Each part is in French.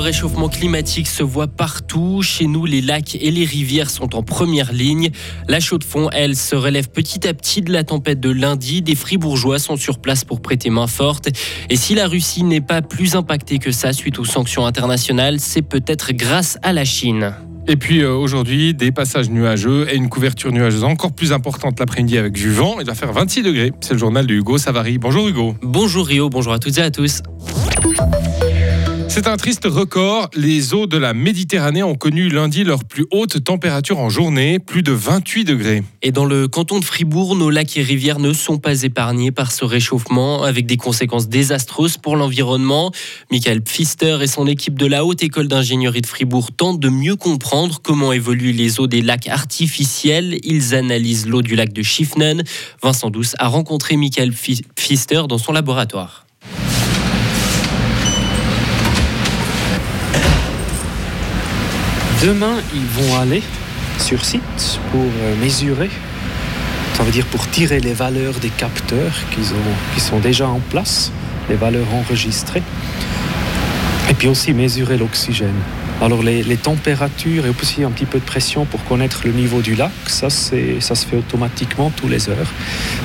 réchauffement climatique se voit partout. Chez nous, les lacs et les rivières sont en première ligne. La chaux de fond, elle, se relève petit à petit de la tempête de lundi. Des fribourgeois sont sur place pour prêter main forte. Et si la Russie n'est pas plus impactée que ça suite aux sanctions internationales, c'est peut-être grâce à la Chine. Et puis euh, aujourd'hui, des passages nuageux et une couverture nuageuse encore plus importante l'après-midi avec du vent. Il va faire 26 degrés. C'est le journal de Hugo Savary. Bonjour Hugo. Bonjour Rio, bonjour à toutes et à tous. C'est un triste record. Les eaux de la Méditerranée ont connu lundi leur plus haute température en journée, plus de 28 degrés. Et dans le canton de Fribourg, nos lacs et rivières ne sont pas épargnés par ce réchauffement, avec des conséquences désastreuses pour l'environnement. Michael Pfister et son équipe de la Haute École d'ingénierie de Fribourg tentent de mieux comprendre comment évoluent les eaux des lacs artificiels. Ils analysent l'eau du lac de Schiffnen. Vincent Douce a rencontré Michael Pfister dans son laboratoire. Demain, ils vont aller sur site pour euh, mesurer, ça veut dire pour tirer les valeurs des capteurs qui sont déjà en place, les valeurs enregistrées, et puis aussi mesurer l'oxygène. Alors les, températures et aussi un petit peu de pression pour connaître le niveau du lac, ça, ça se fait automatiquement tous les heures.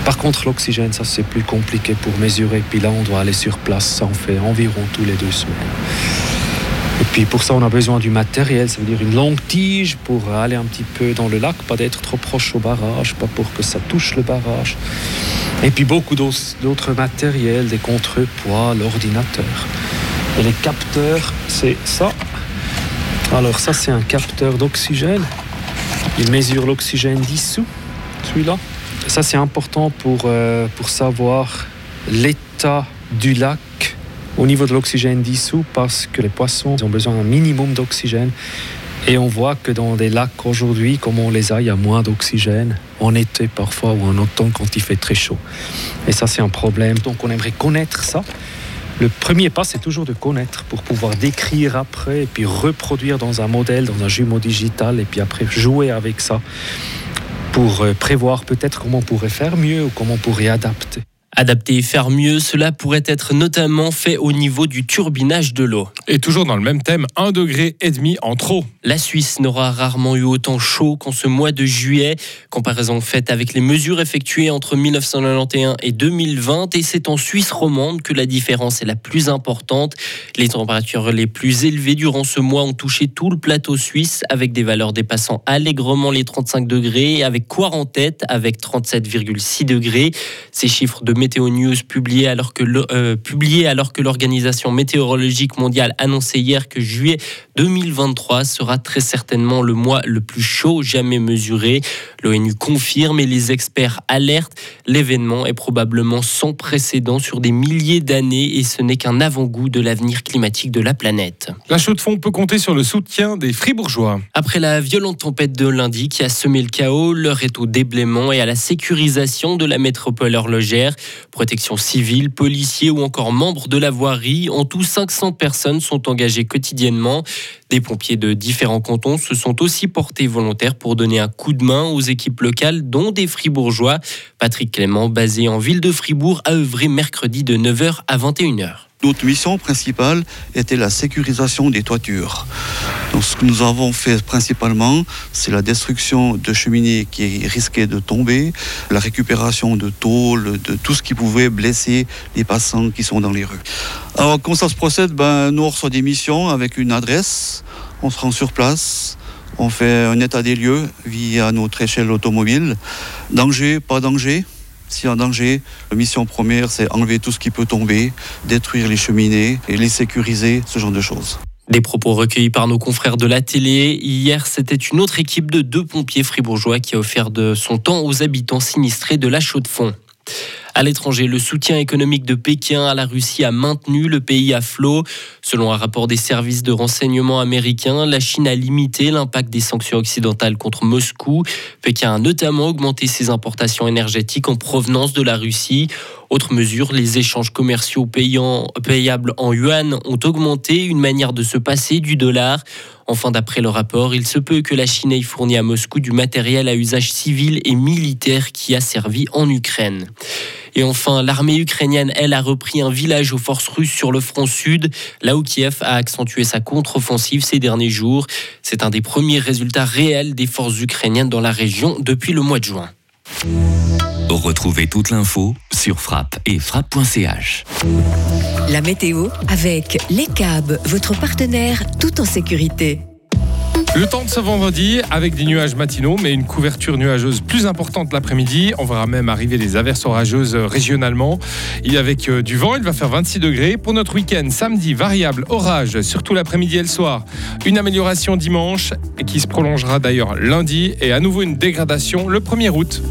Par contre l'oxygène, ça c'est plus compliqué pour mesurer, puis là on doit aller sur place, ça en fait environ tous les deux semaines. Et puis pour ça, on a besoin du matériel, ça veut dire une longue tige pour aller un petit peu dans le lac, pas d'être trop proche au barrage, pas pour que ça touche le barrage. Et puis beaucoup d'autres matériels, des contrepoids, l'ordinateur. Et les capteurs, c'est ça. Alors ça, c'est un capteur d'oxygène. Il mesure l'oxygène dissous, celui-là. Ça, c'est important pour, euh, pour savoir l'état du lac au niveau de l'oxygène dissous parce que les poissons ont besoin d'un minimum d'oxygène. Et on voit que dans des lacs aujourd'hui, comme on les a, il y a moins d'oxygène en été parfois ou en automne quand il fait très chaud. Et ça, c'est un problème. Donc on aimerait connaître ça. Le premier pas, c'est toujours de connaître pour pouvoir décrire après et puis reproduire dans un modèle, dans un jumeau digital et puis après jouer avec ça pour euh, prévoir peut-être comment on pourrait faire mieux ou comment on pourrait adapter. Adapter et faire mieux, cela pourrait être notamment fait au niveau du turbinage de l'eau. Et toujours dans le même thème, un degré et demi en trop. La Suisse n'aura rarement eu autant chaud qu'en ce mois de juillet. Comparaison faite avec les mesures effectuées entre 1991 et 2020. Et c'est en Suisse romande que la différence est la plus importante. Les températures les plus élevées durant ce mois ont touché tout le plateau suisse avec des valeurs dépassant allègrement les 35 degrés. Avec quoi en tête avec 37,6 degrés. Ces chiffres de Météo News publié alors que euh, publié alors que l'organisation météorologique mondiale annonçait hier que juillet 2023 sera très certainement le mois le plus chaud jamais mesuré. L'ONU confirme et les experts alertent. L'événement est probablement sans précédent sur des milliers d'années et ce n'est qu'un avant-goût de l'avenir climatique de la planète. La chaux de fond peut compter sur le soutien des fribourgeois. Après la violente tempête de lundi qui a semé le chaos, l'heure est au déblaiement et à la sécurisation de la métropole horlogère. Protection civile, policiers ou encore membres de la voirie. En tout, 500 personnes sont engagées quotidiennement. Des pompiers de différents cantons se sont aussi portés volontaires pour donner un coup de main aux équipes locales, dont des fribourgeois. Patrick Clément, basé en ville de Fribourg, a œuvré mercredi de 9h à 21h. Notre mission principale était la sécurisation des toitures. Donc, ce que nous avons fait principalement, c'est la destruction de cheminées qui risquaient de tomber, la récupération de tôles, de tout ce qui pouvait blesser les passants qui sont dans les rues. Alors, comment ça se procède? Ben, Nous, on reçoit des missions avec une adresse, on se rend sur place, on fait un état des lieux via notre échelle automobile. Danger, pas danger s'il y a un danger, la mission première, c'est enlever tout ce qui peut tomber, détruire les cheminées et les sécuriser, ce genre de choses. Des propos recueillis par nos confrères de la télé. Hier, c'était une autre équipe de deux pompiers fribourgeois qui a offert de son temps aux habitants sinistrés de la Chaux-de-Fonds. À l'étranger, le soutien économique de Pékin à la Russie a maintenu le pays à flot. Selon un rapport des services de renseignement américains, la Chine a limité l'impact des sanctions occidentales contre Moscou. Pékin a notamment augmenté ses importations énergétiques en provenance de la Russie. Autre mesure, les échanges commerciaux payants, payables en yuan ont augmenté, une manière de se passer du dollar. Enfin, d'après le rapport, il se peut que la Chine ait fourni à Moscou du matériel à usage civil et militaire qui a servi en Ukraine. Et enfin, l'armée ukrainienne, elle, a repris un village aux forces russes sur le front sud, là où Kiev a accentué sa contre-offensive ces derniers jours. C'est un des premiers résultats réels des forces ukrainiennes dans la région depuis le mois de juin. Retrouvez toute l'info sur frappe et frappe.ch. La météo avec Les câbles, votre partenaire tout en sécurité. Le temps de ce vendredi avec des nuages matinaux, mais une couverture nuageuse plus importante l'après-midi. On verra même arriver des averses orageuses régionalement. Et avec euh, du vent, il va faire 26 degrés. Pour notre week-end, samedi, variable orage, surtout l'après-midi et le soir. Une amélioration dimanche qui se prolongera d'ailleurs lundi et à nouveau une dégradation le 1er août.